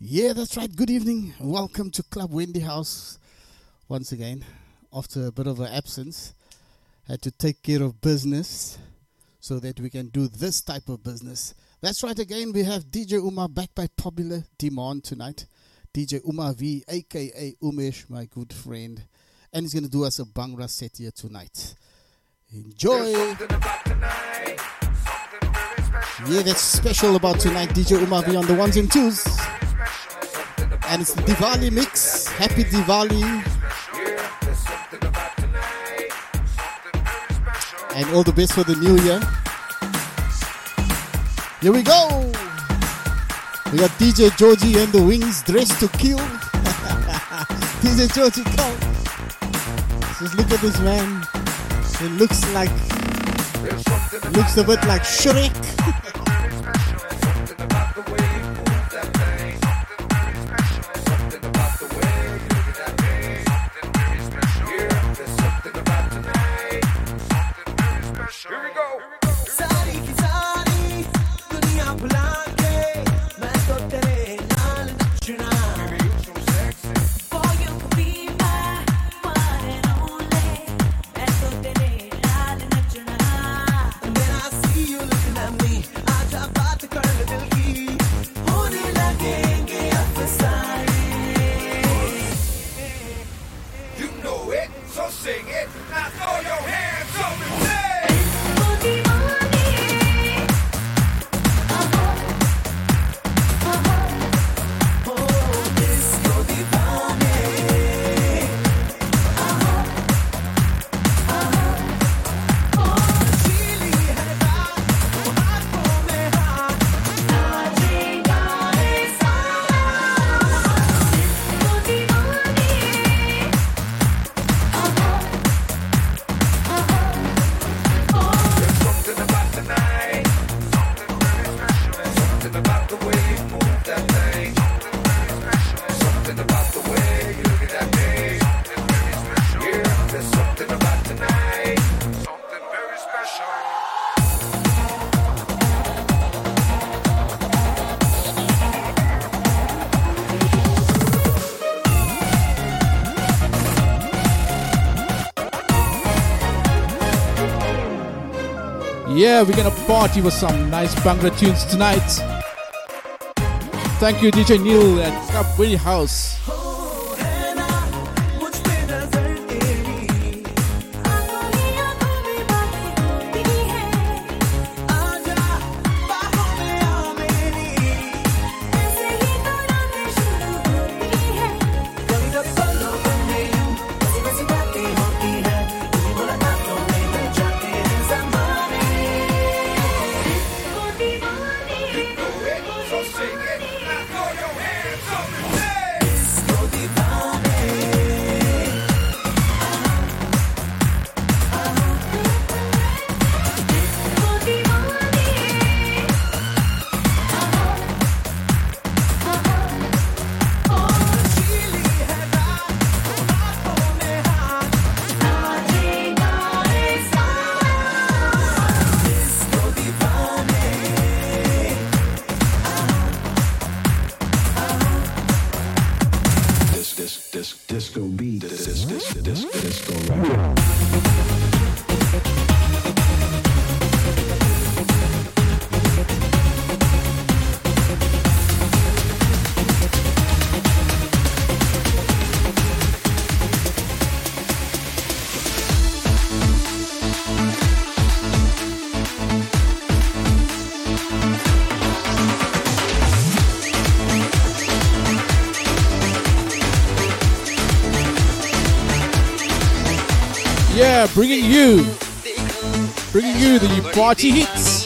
Yeah, that's right. Good evening. Welcome to Club Wendy House once again. After a bit of an absence, had to take care of business so that we can do this type of business. That's right. Again, we have DJ Uma back by popular demand tonight. DJ Umavee, aka Umesh, my good friend, and he's gonna do us a Bhangra set here tonight. Enjoy. Yeah, that's special about tonight. DJ Umavee on the ones and twos and it's Diwali mix. Happy Diwali. And all the best for the new year. Here we go. We got DJ Georgie and the Wings dressed to kill. DJ Georgie, come. Just look at this man. It looks like, looks a bit like Shrek. Yeah, we're gonna party with some nice Bhangra tunes tonight. Thank you, DJ Neil at Club Wendy Bringing you, bringing you the party hits.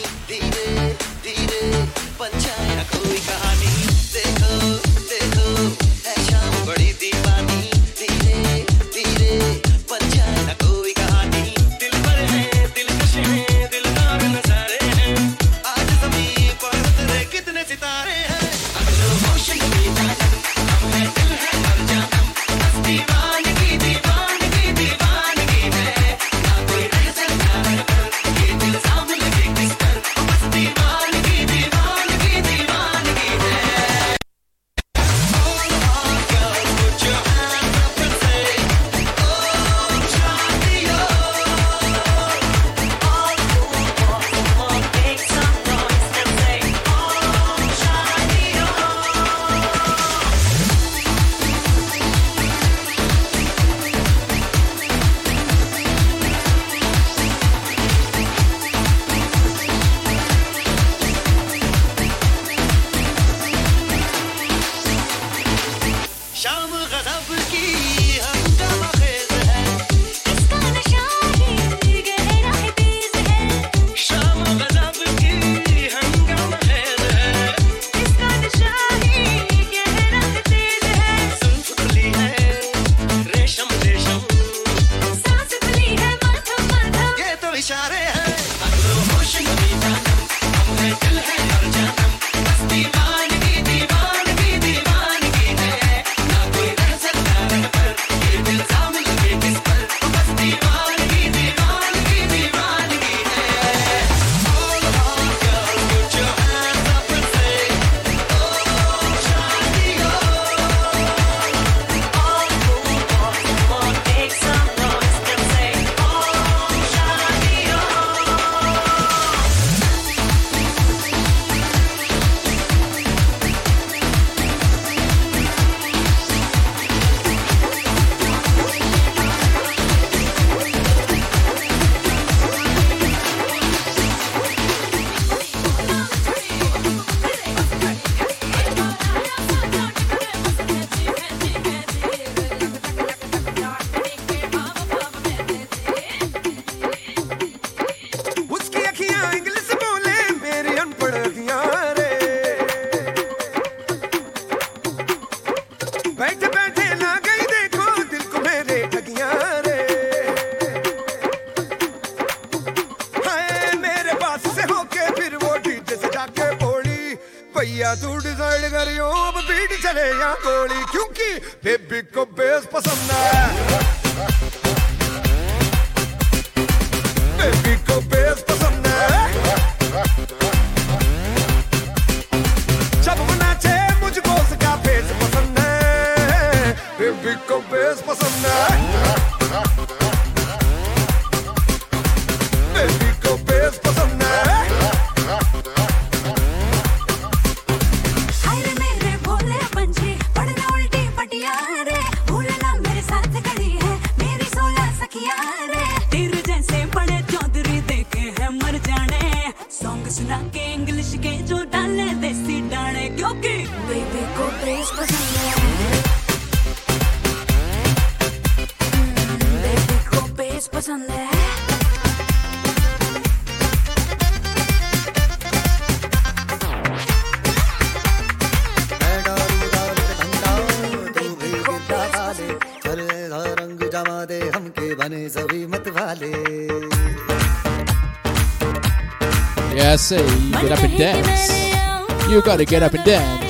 you gotta get up and dance.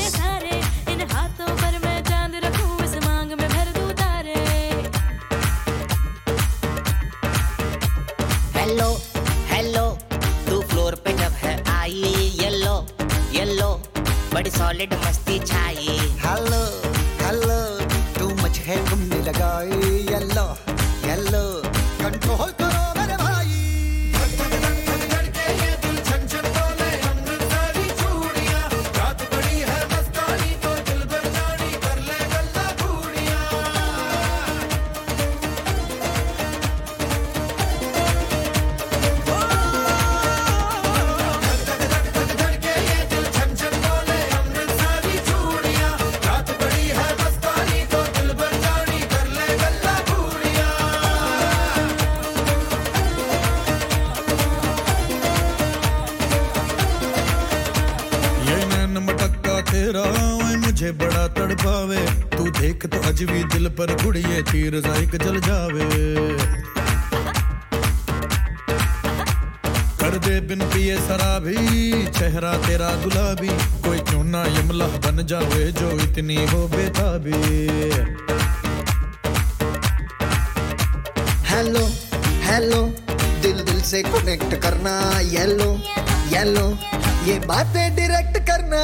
ये बातें direct करना।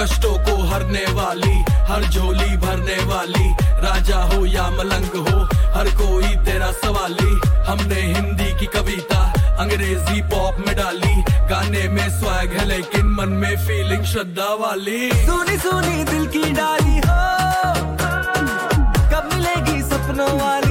कष्टों को हरने वाली, हर झोली भरने वाली, राजा हो या मलंग हो, हर कोई तेरा सवाली। हमने हिंदी की कविता अंग्रेज़ी पॉप में डाली। गाने में स्वैग है, लेकिन मन में फीलिंग श्रद्धा वाली। सोनी सोनी, दिल की डाली हो। कब मिलेगी सपनों वाली?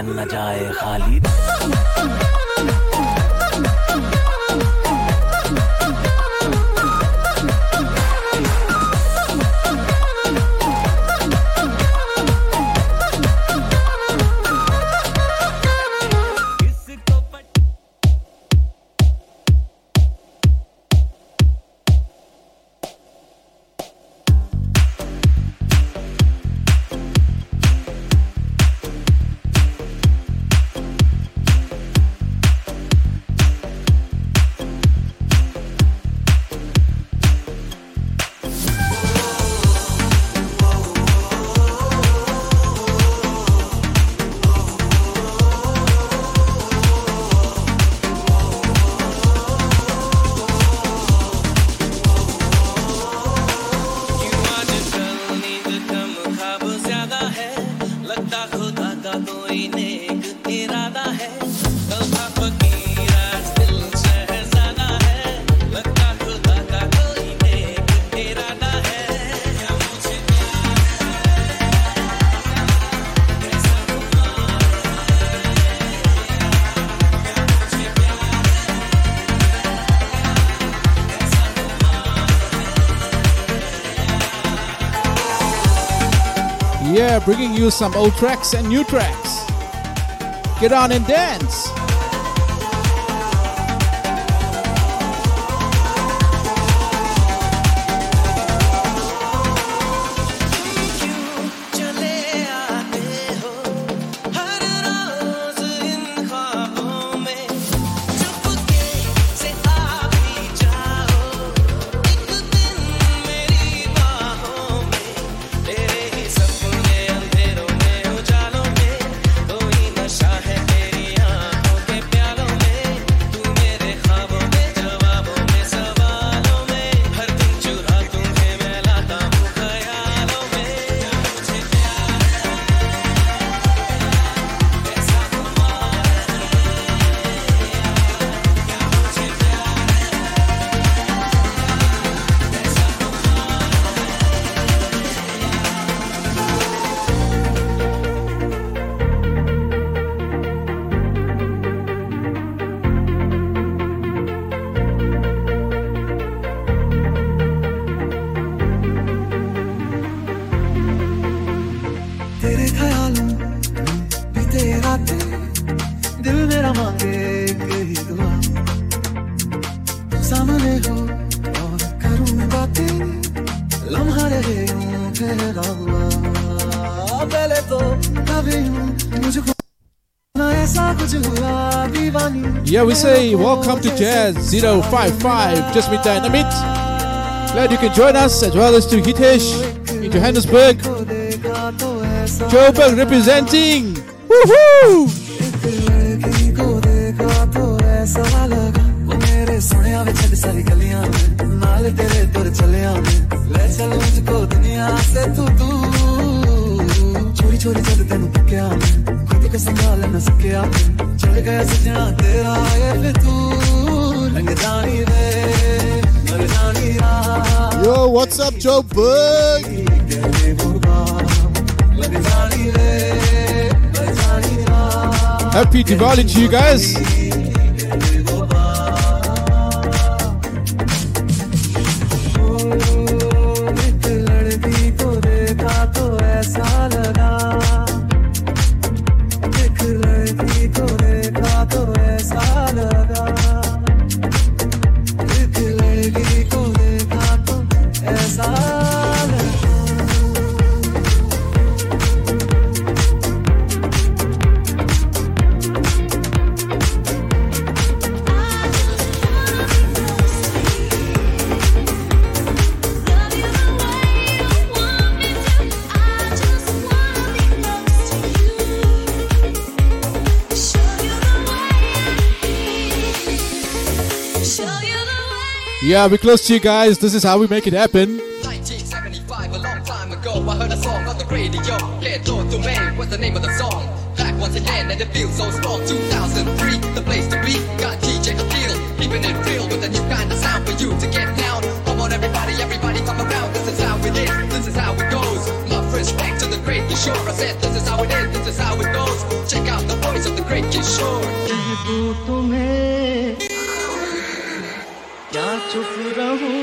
चल न जाए खाली Yeah, bringing you some old tracks and new tracks. Get on and dance. Yeah, we say welcome to Jazz 055, just with Dynamite. Glad you can join us as well as to Hitesh in Johannesburg. Joburg representing. Woohoo! ਚੋਰੀ ਚੋਰੀ ਜਦ ਤੈਨੂੰ ਨਾਲ ਨਾ ਸਕਿਆ ਗਿਆ bug. Happy Diwali to you guys. Yeah, we're close to you guys. This is how we make it happen. 1975, a long time ago, I heard a song on the radio. Get to me, what's the name of the song? Back once again, and it feels so strong. 2003, the place to be. Got DJ appeal, keeping it real with a new kind of sound for you to get down. Come on, everybody, everybody, come around. This is how it is, this is how it goes. My respect to the great Kishore. I said, this is how it is, this is how it goes. Check out the voice of the great Kishore. 就自当。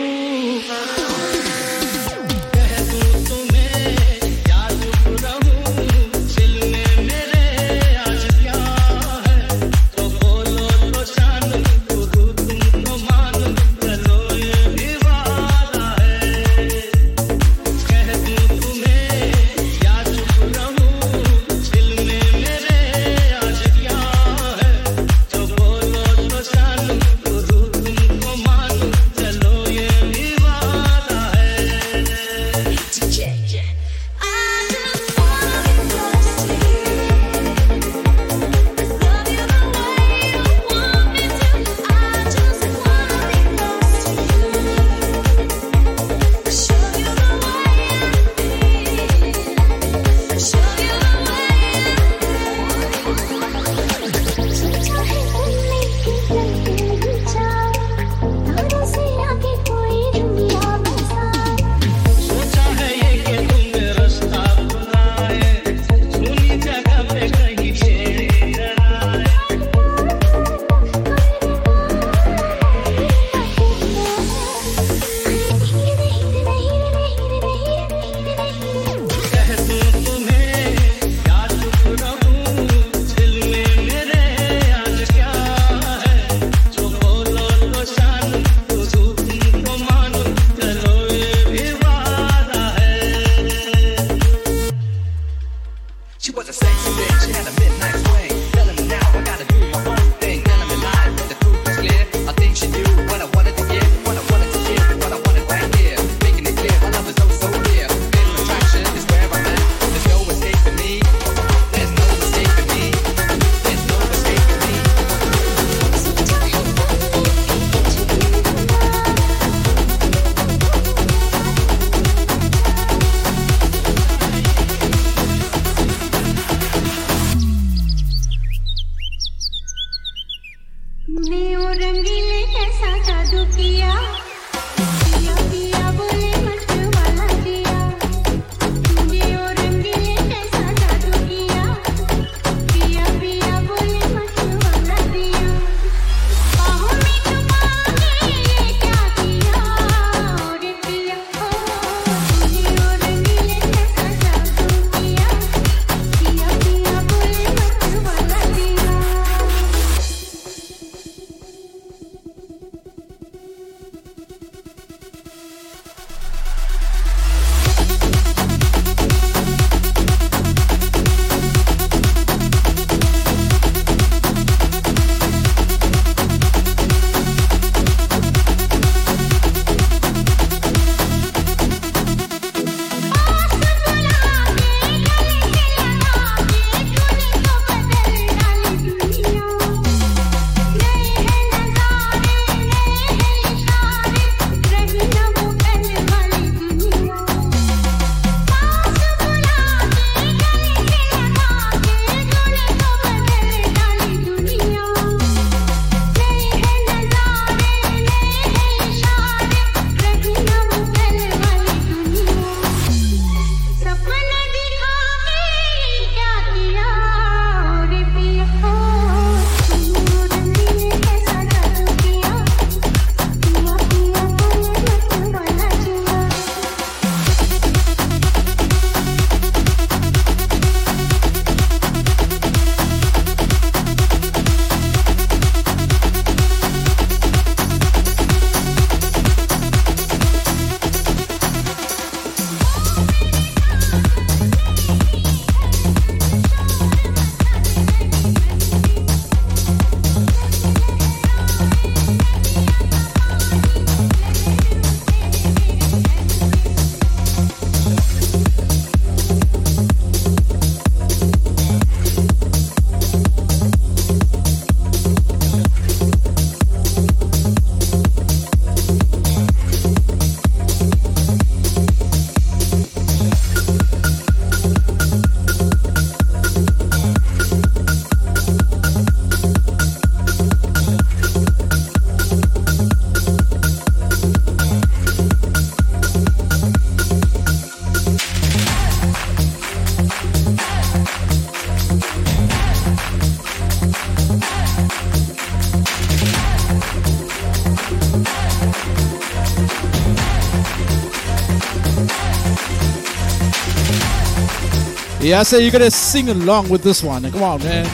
Yeah, I say you gotta sing along with this one. Come on, man.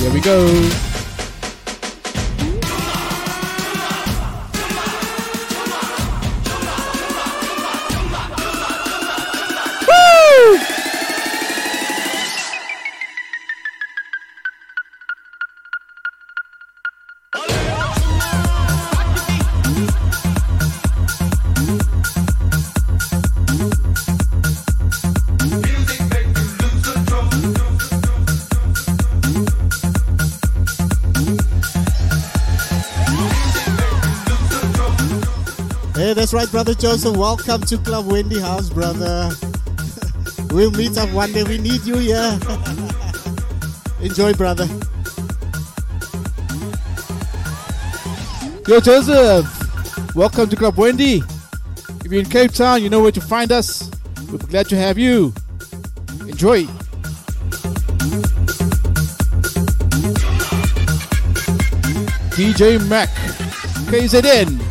Here we go. Hey, that's right, brother Joseph. Welcome to Club Wendy House, brother. we'll meet up one day. We need you here. Enjoy, brother. Yo, Joseph. Welcome to Club Wendy. If you're in Cape Town, you know where to find us. We'll be glad to have you. Enjoy. DJ Mac, KZN.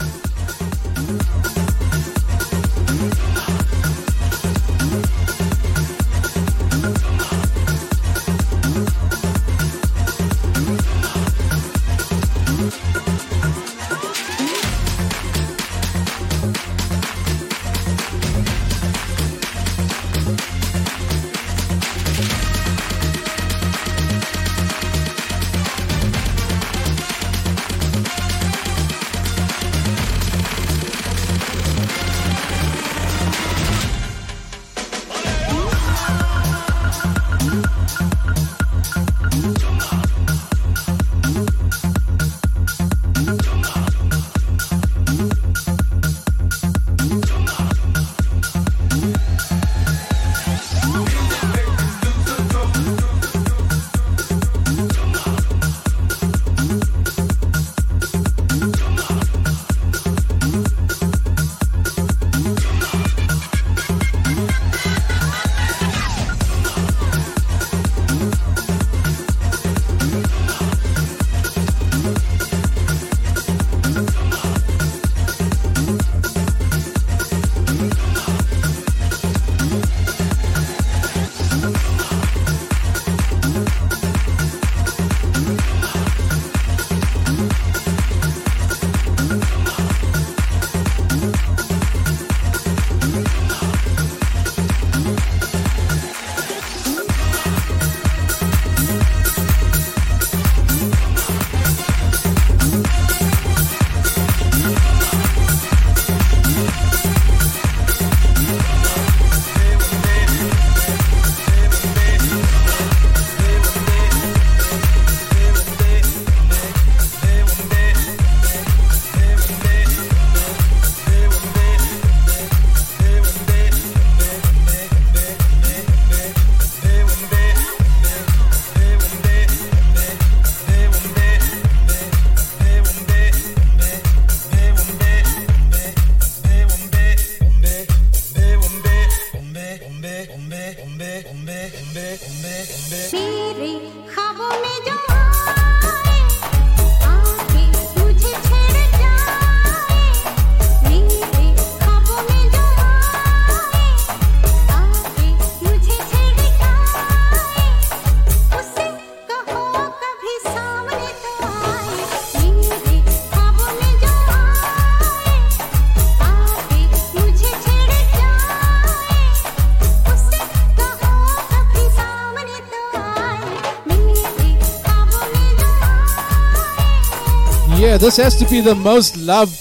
This has to be the most loved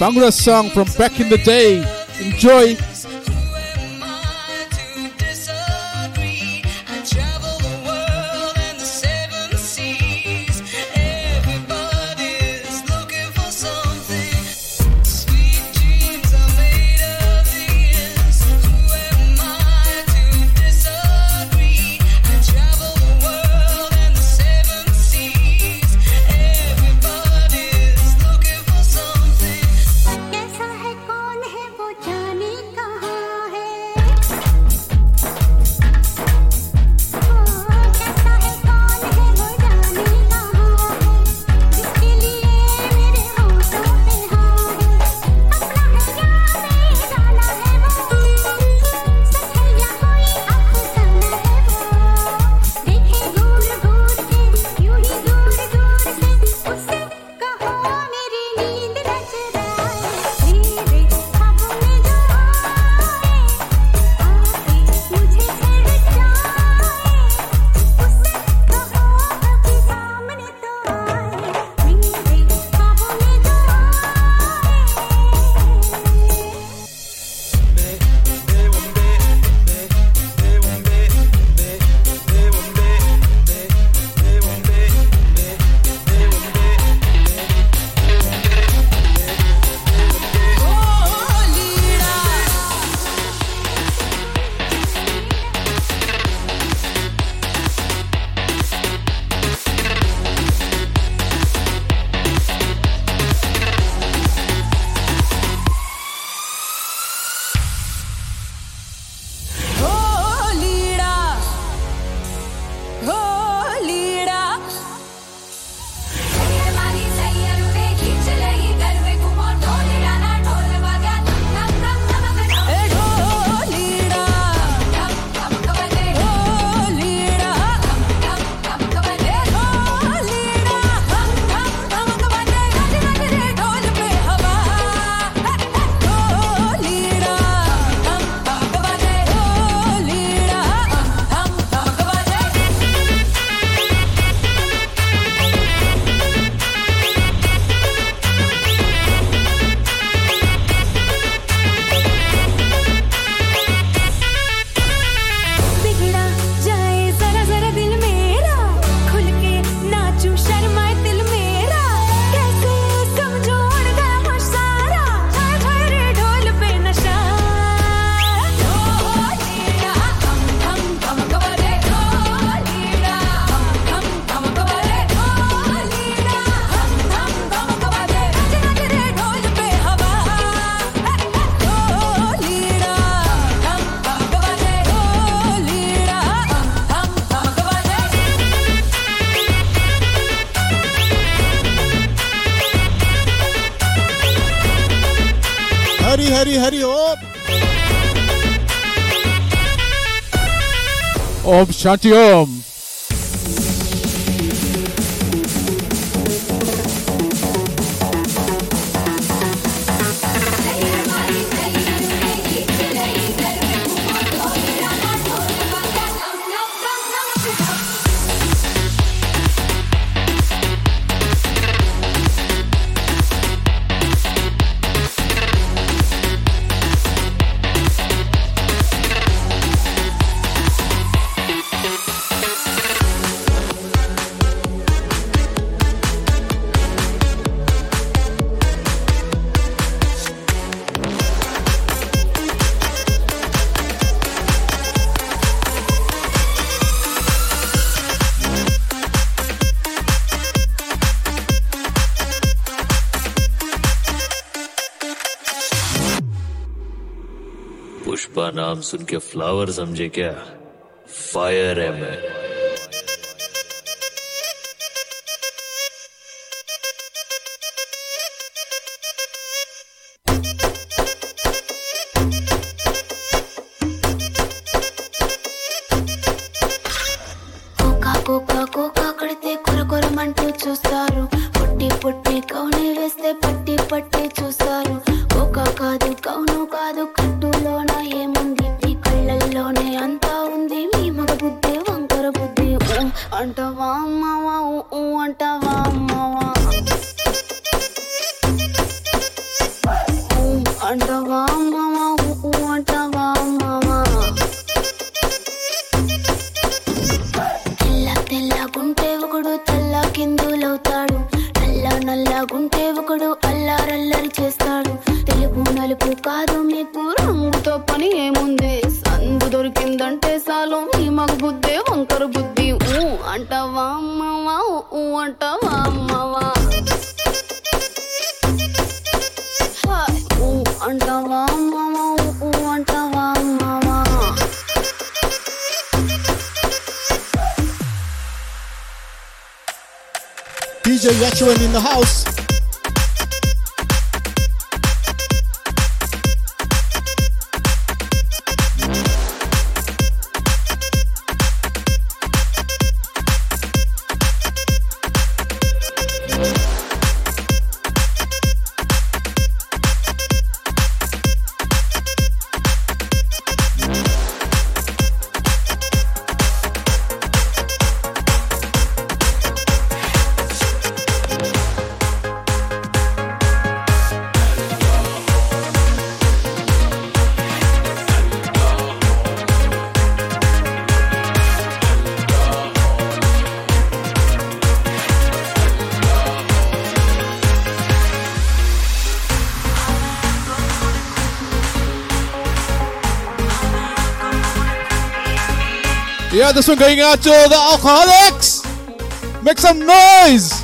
Bhangra song from back in the day. Enjoy. Chantium. नाम सुन के flower समझे क्या? Fire है मैं। Yeah, this one going out to the alcoholics. Make some noise.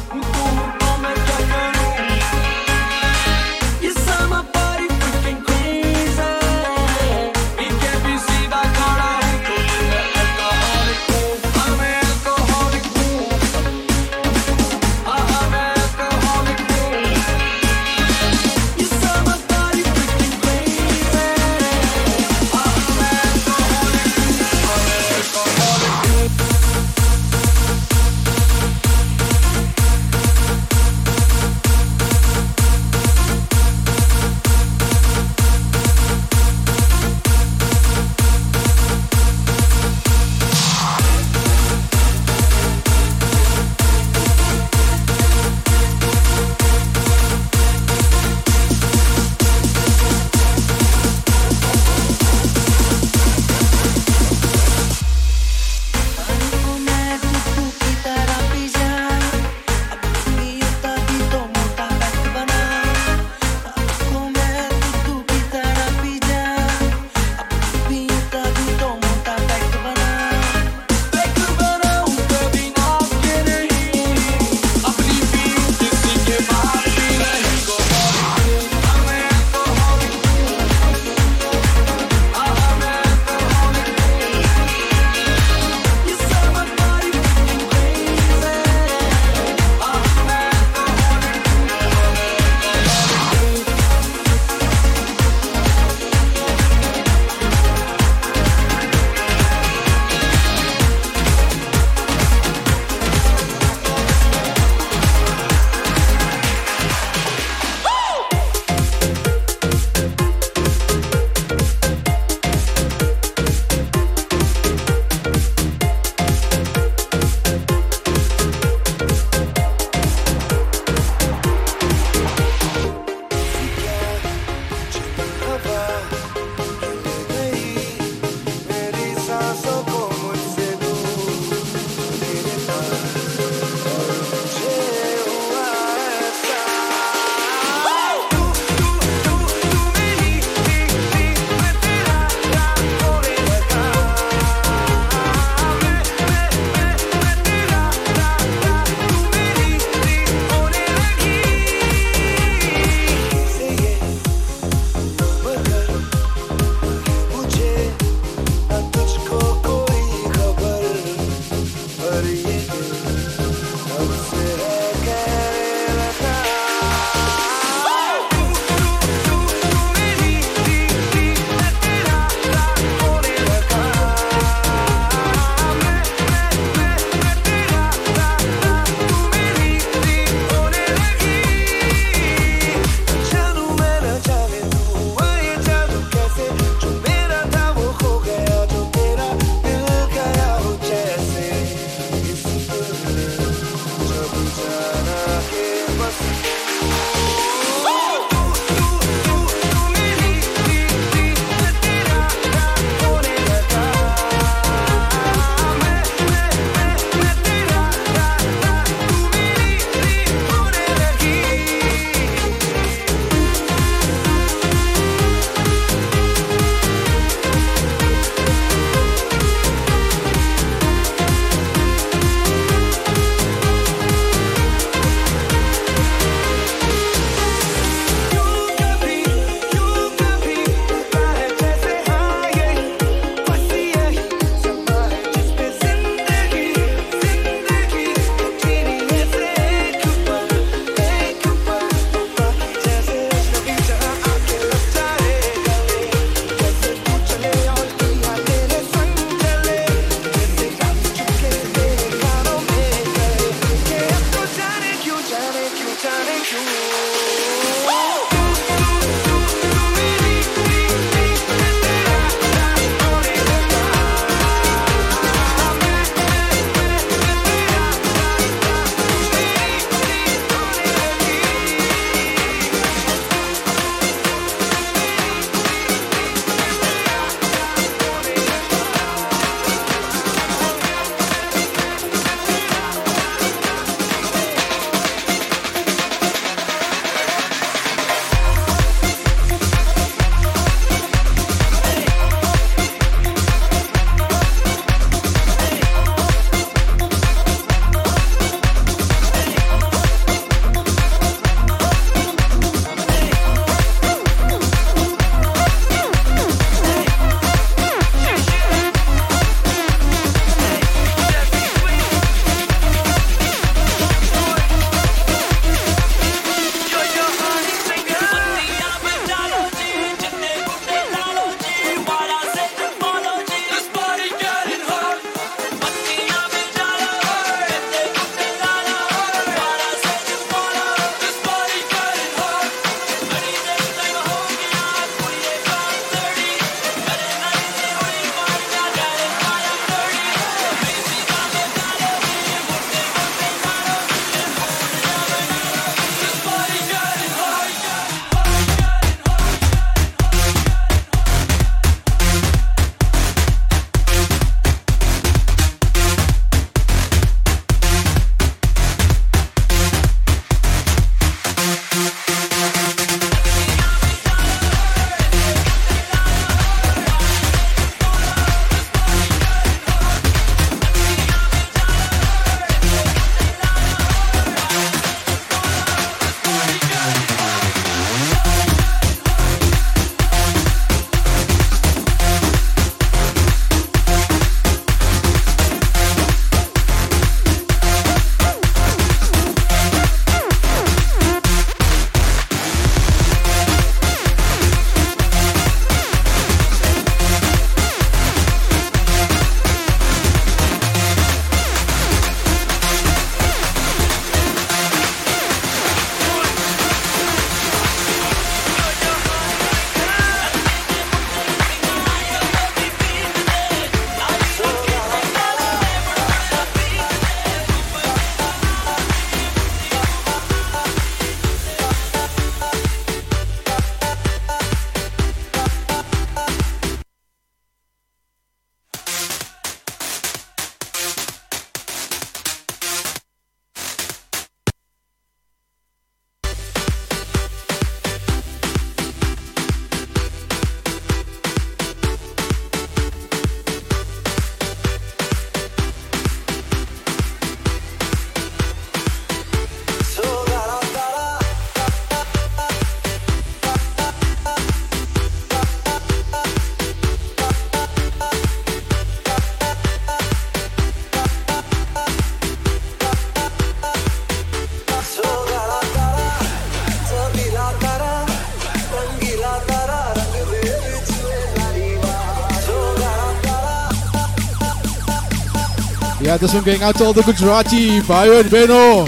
This one going out to all the Gujarati, Bhayo and Beno.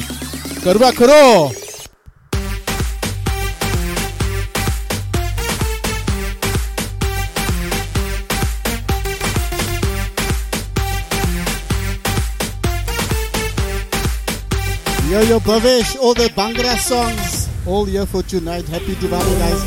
Garba karo. Yo, yo, Bhavesh, all the Bhangra songs, all here for tonight. Happy Diwali, guys.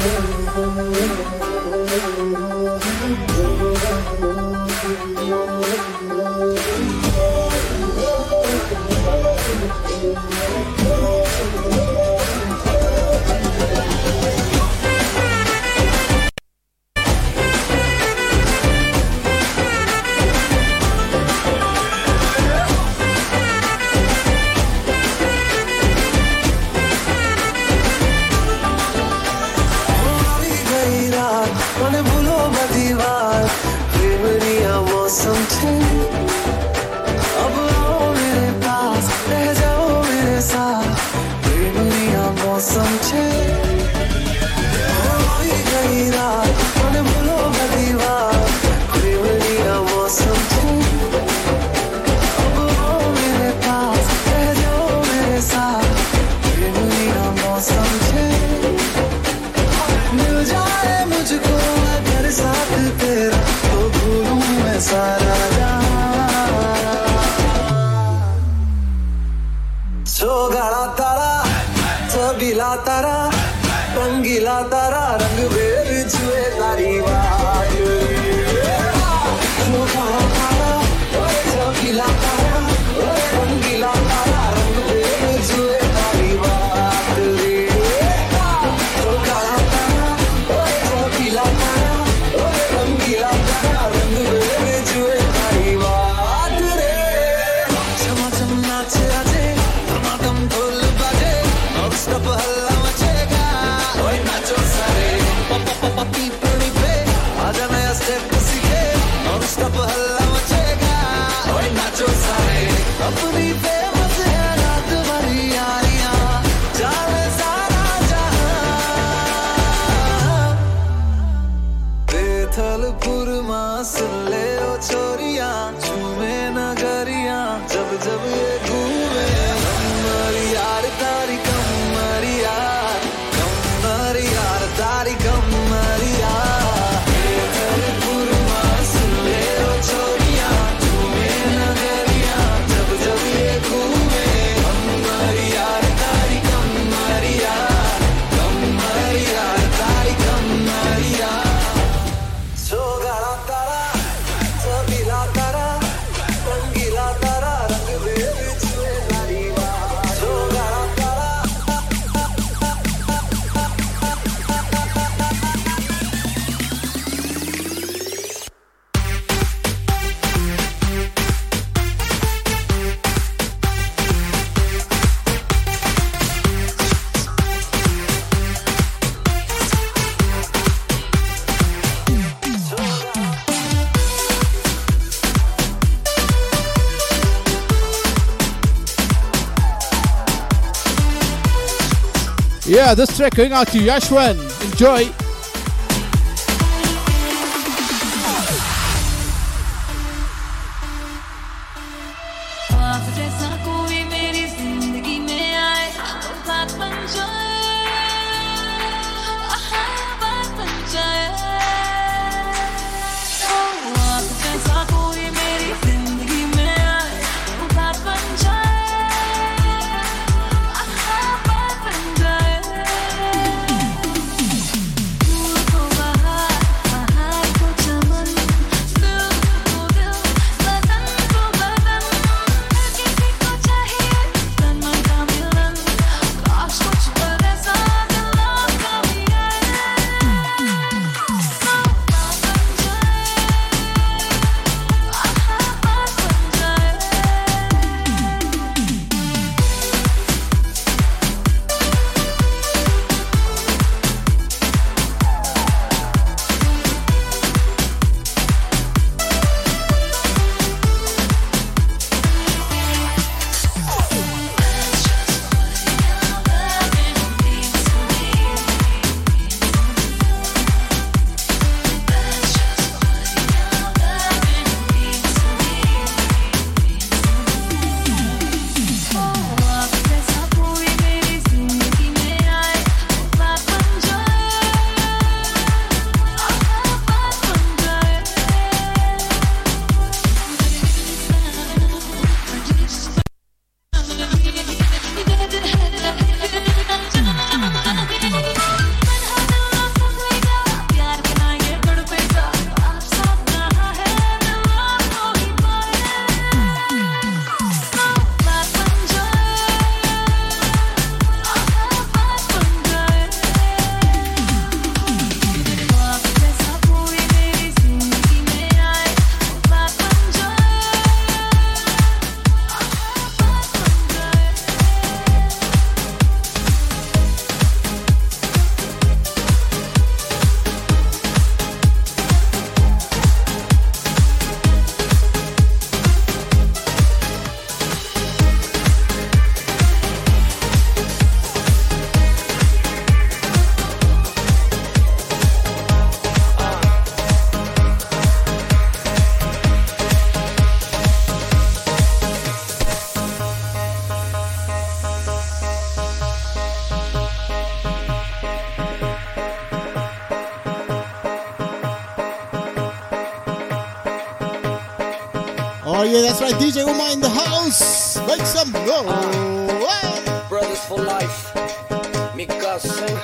Yeah, this track going out to Yashwan. Enjoy.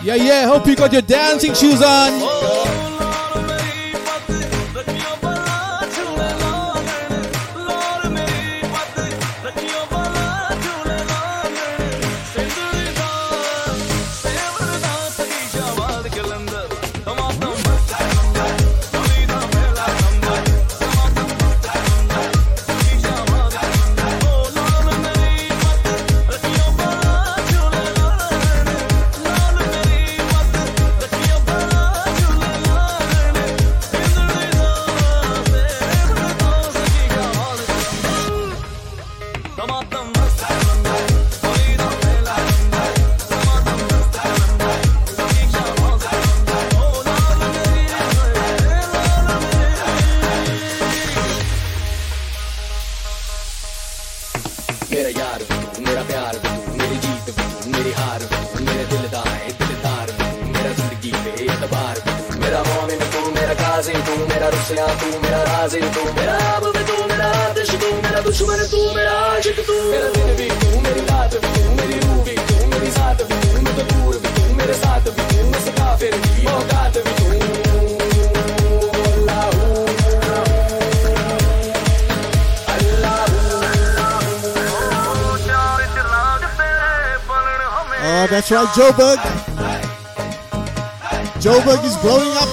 Yeah, yeah, hope you got your dancing shoes on. Joburg. Joe Bug is blowing up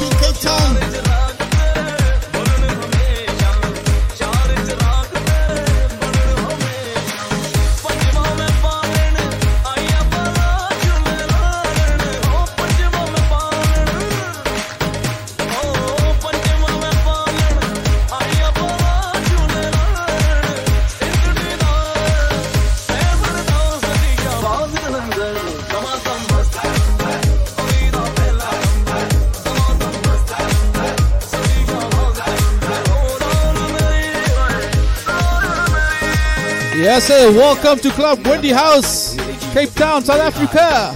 welcome to Club Wendy House, Cape Town, South Africa.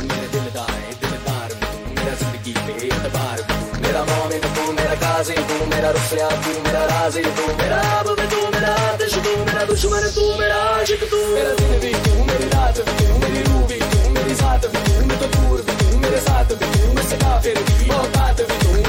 मेरे साथ भी तू मेरे साथ भी भी भी तू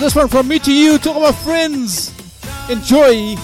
This one from me to you, to all my friends. Enjoy.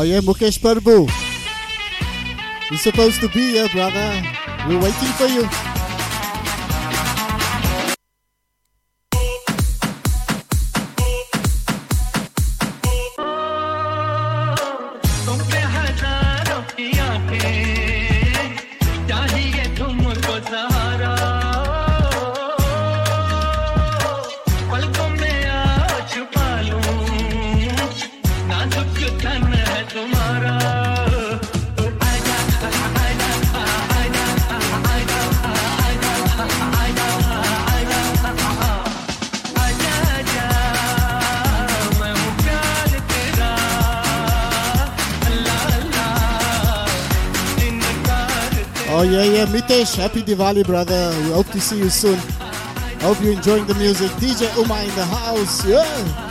Oh yeah, Mukesh Prabhu. You're supposed to be here, brother. We're waiting for you. Happy Diwali, brother. We hope to see you soon. Hope you're enjoying the music. DJ Uma in the house. Yeah.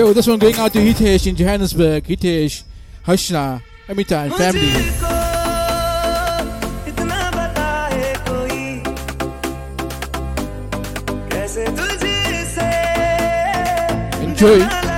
Yo, this one going out to Hitesh in Johannesburg. Hitesh, Hashna, Amitai, family. enjoy.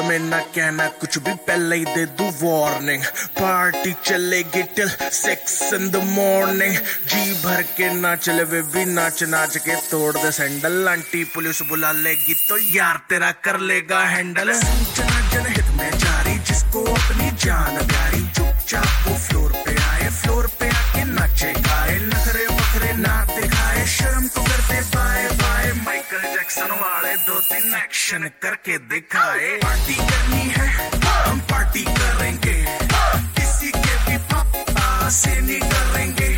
में ना कहना, कुछ भी पहले ही दे दू warning party चलेगी till six in the morning जी भर के ना चले वे भी नाच नाच के तोड़ दे सैंडल आंटी पुलिस बुला लेगी तो यार तेरा कर लेगा हैंडल जनहित में जारी, जिसको अपनी जान प्यारी। चुपचाप वो फ्लोर पे आए फ्लोर पे आके नाचे गाए। नखरे जैक्सन वाले दो तीन एक्शन करके दिखाए। पार्टी करनी है हम पार्टी करेंगे। किसी के भी पापा से नहीं करेंगे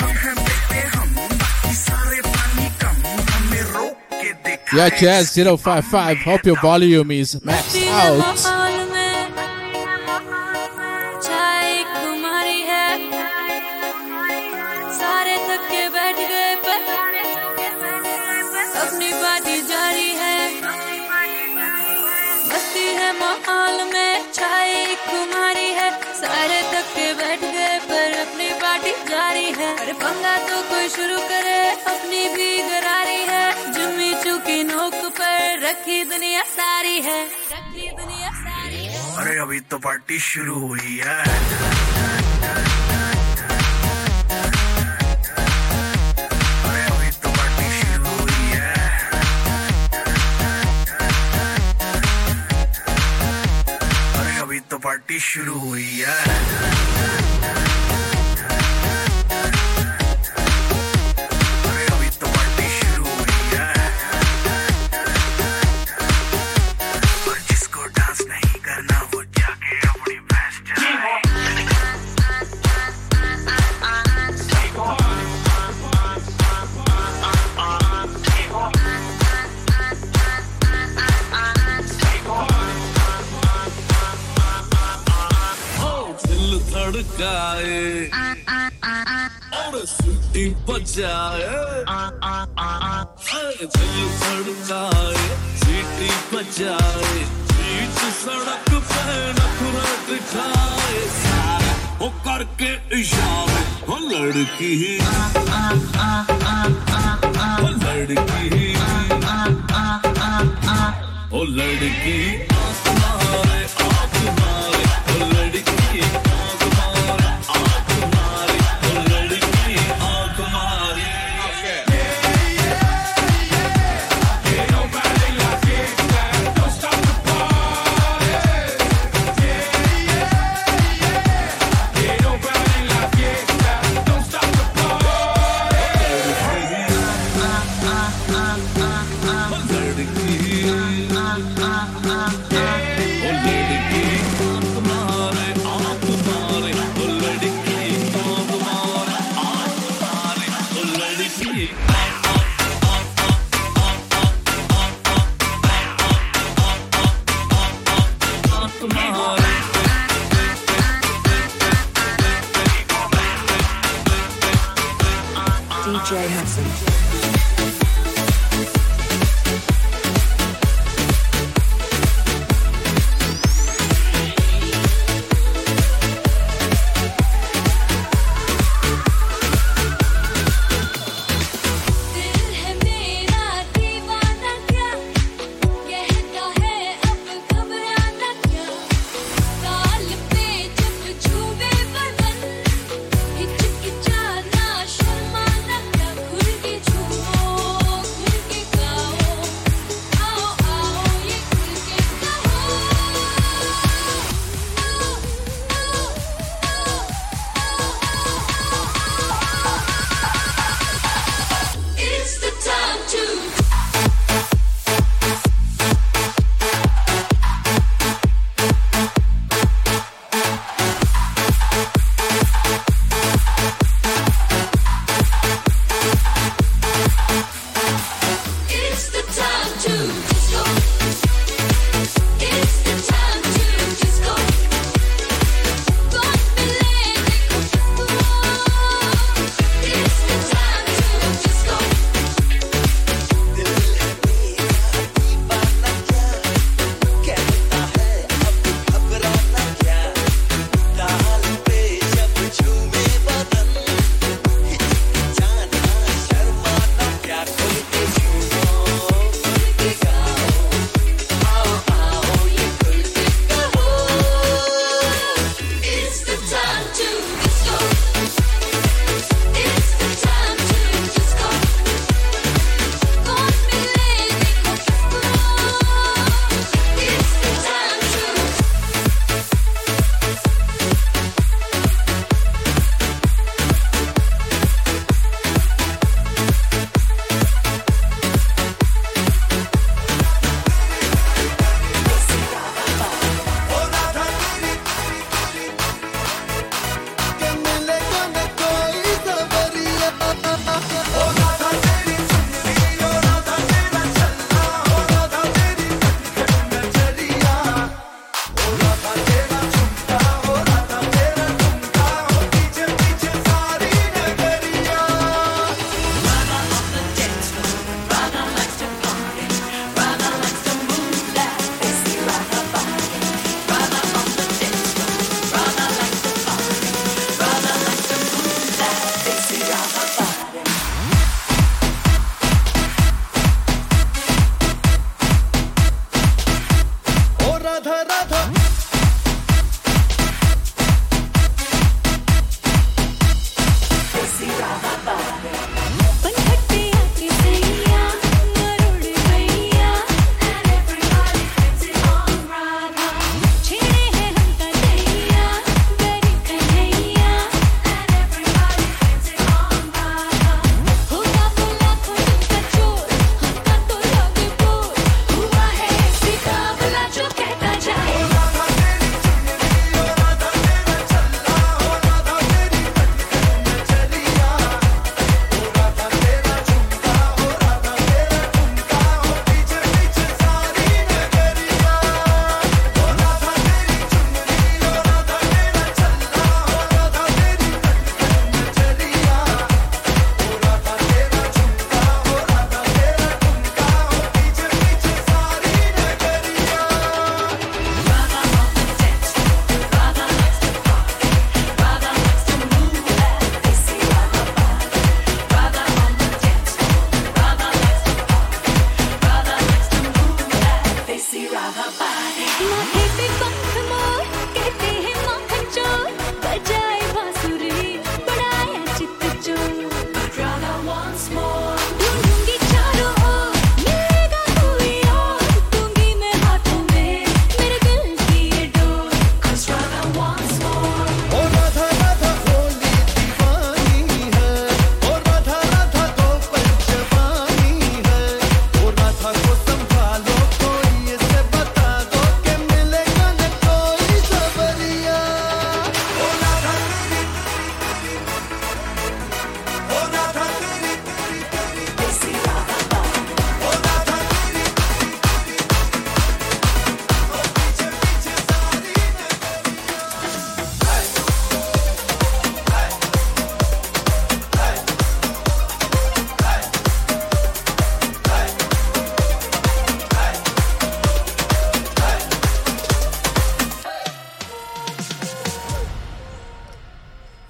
हम हैं बेटे हम बाकी सारे पानी कम। हमें रोक के दिखाए। Yeah, Jazz 055. Hope your volume is maxed out. शुरू करे अपनी भी गरारी है। जुम्मी चुकी नोक पर रखी दुनिया सारी है। रखी दुनिया सारी है। अरे, अभी तो पार्टी शुरू हुई है। तो पार्टी शुरू हुई है। धड़काए और सीटी बजाए। है, दिल धड़काए सीटी बजाए बीच सड़क पे नखरा दिखाए। वो करके इशारे वो लड़की ही। लड़की वो लड़की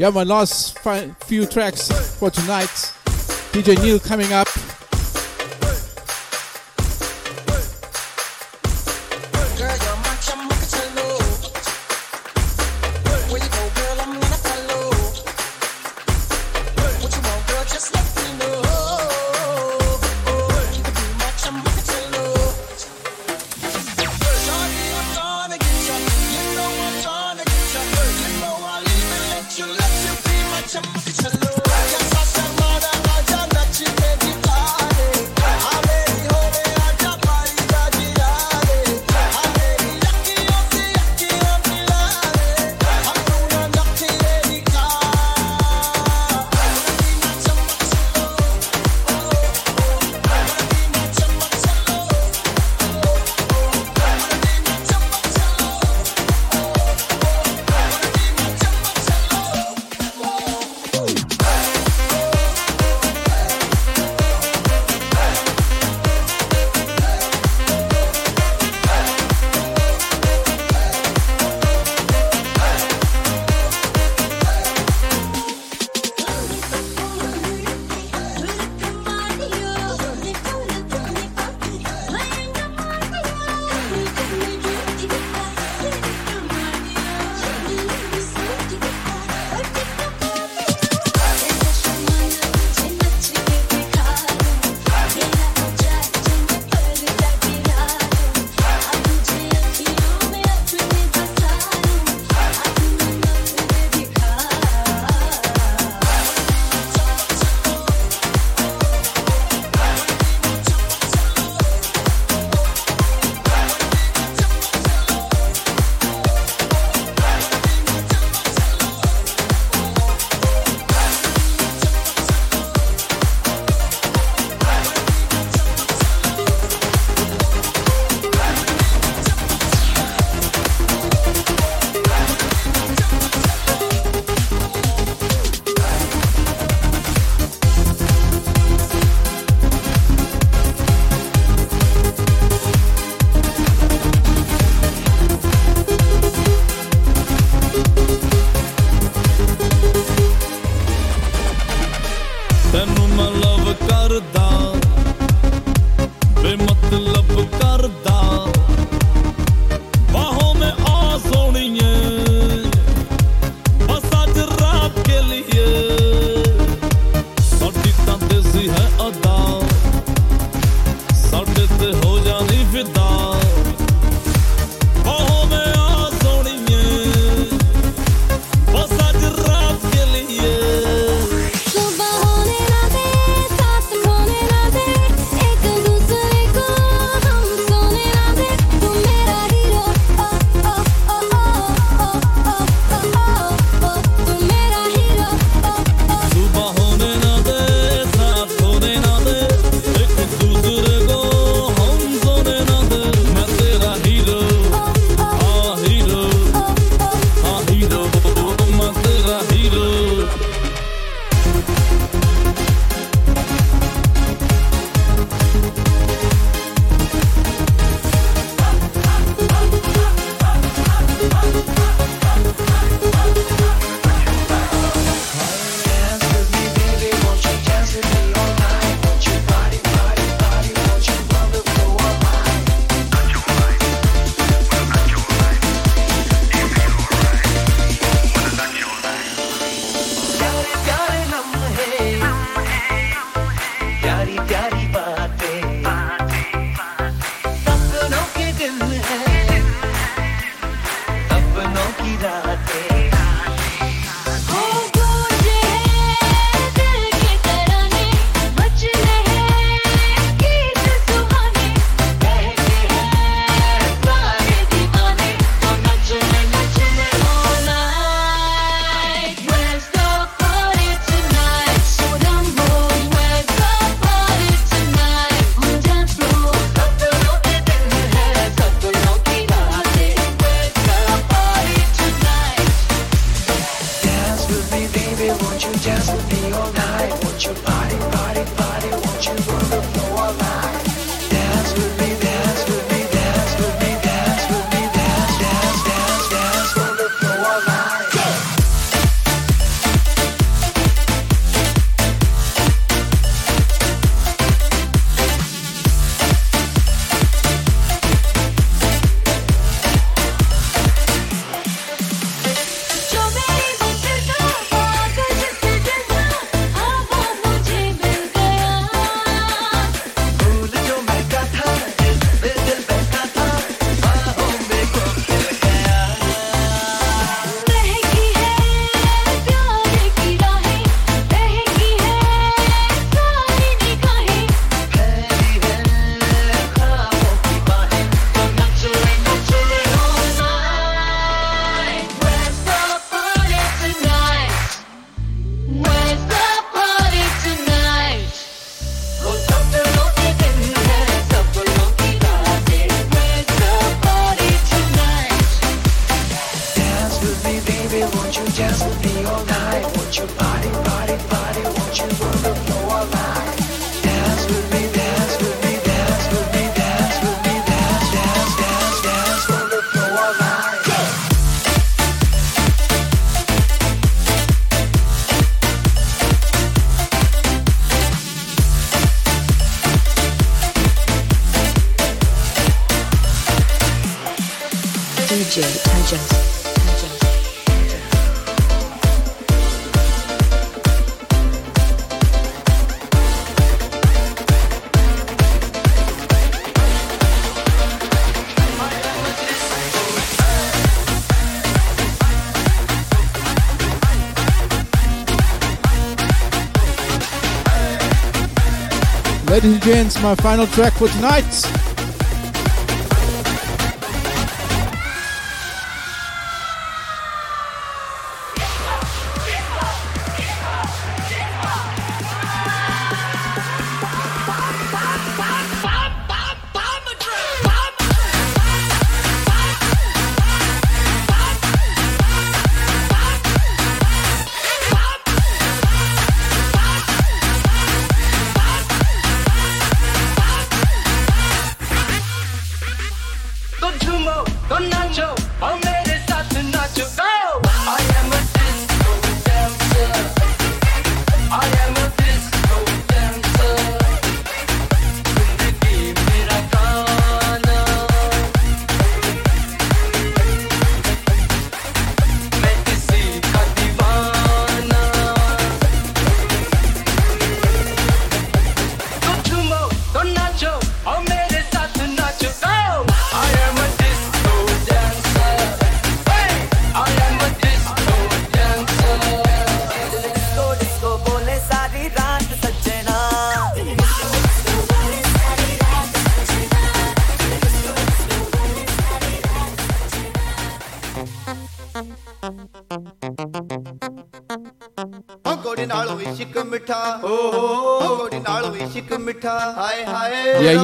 Yeah, my last fi- few tracks for tonight. DJ Neil coming up. Ladies and gents, my final track for tonight.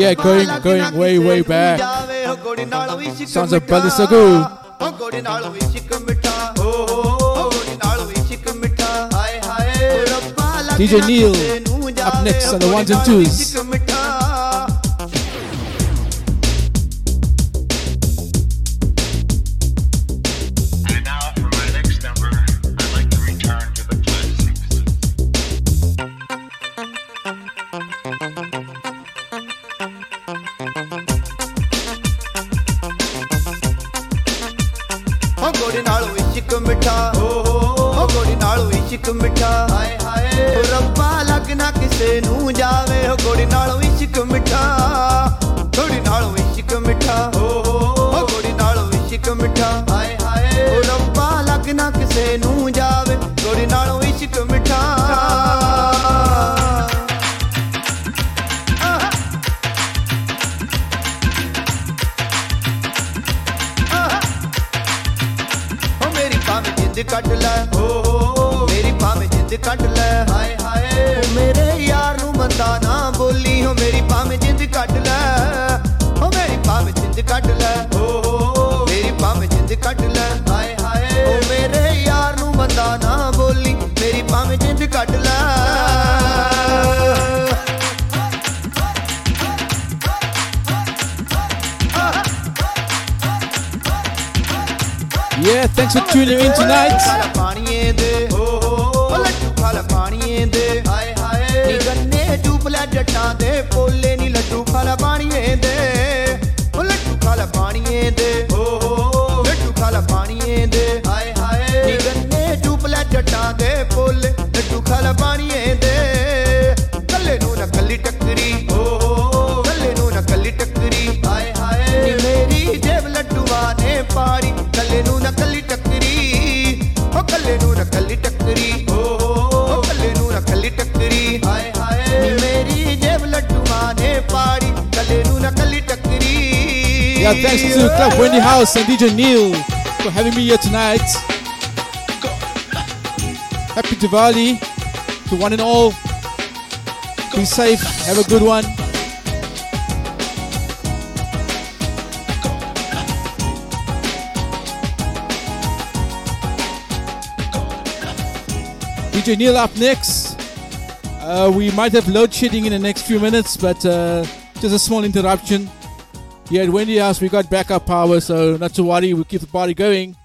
yeah, going going way way back. Sounds of Bally Sagoo. DJ Neil up next on the ones and twos. Diwali to one and all. Be safe. Have a good one. DJ Neil up next. Uh, we might have load shedding in the next few minutes, but uh, just a small interruption. Here at Wendy House, we got backup power, so not to worry. We'll keep the party going.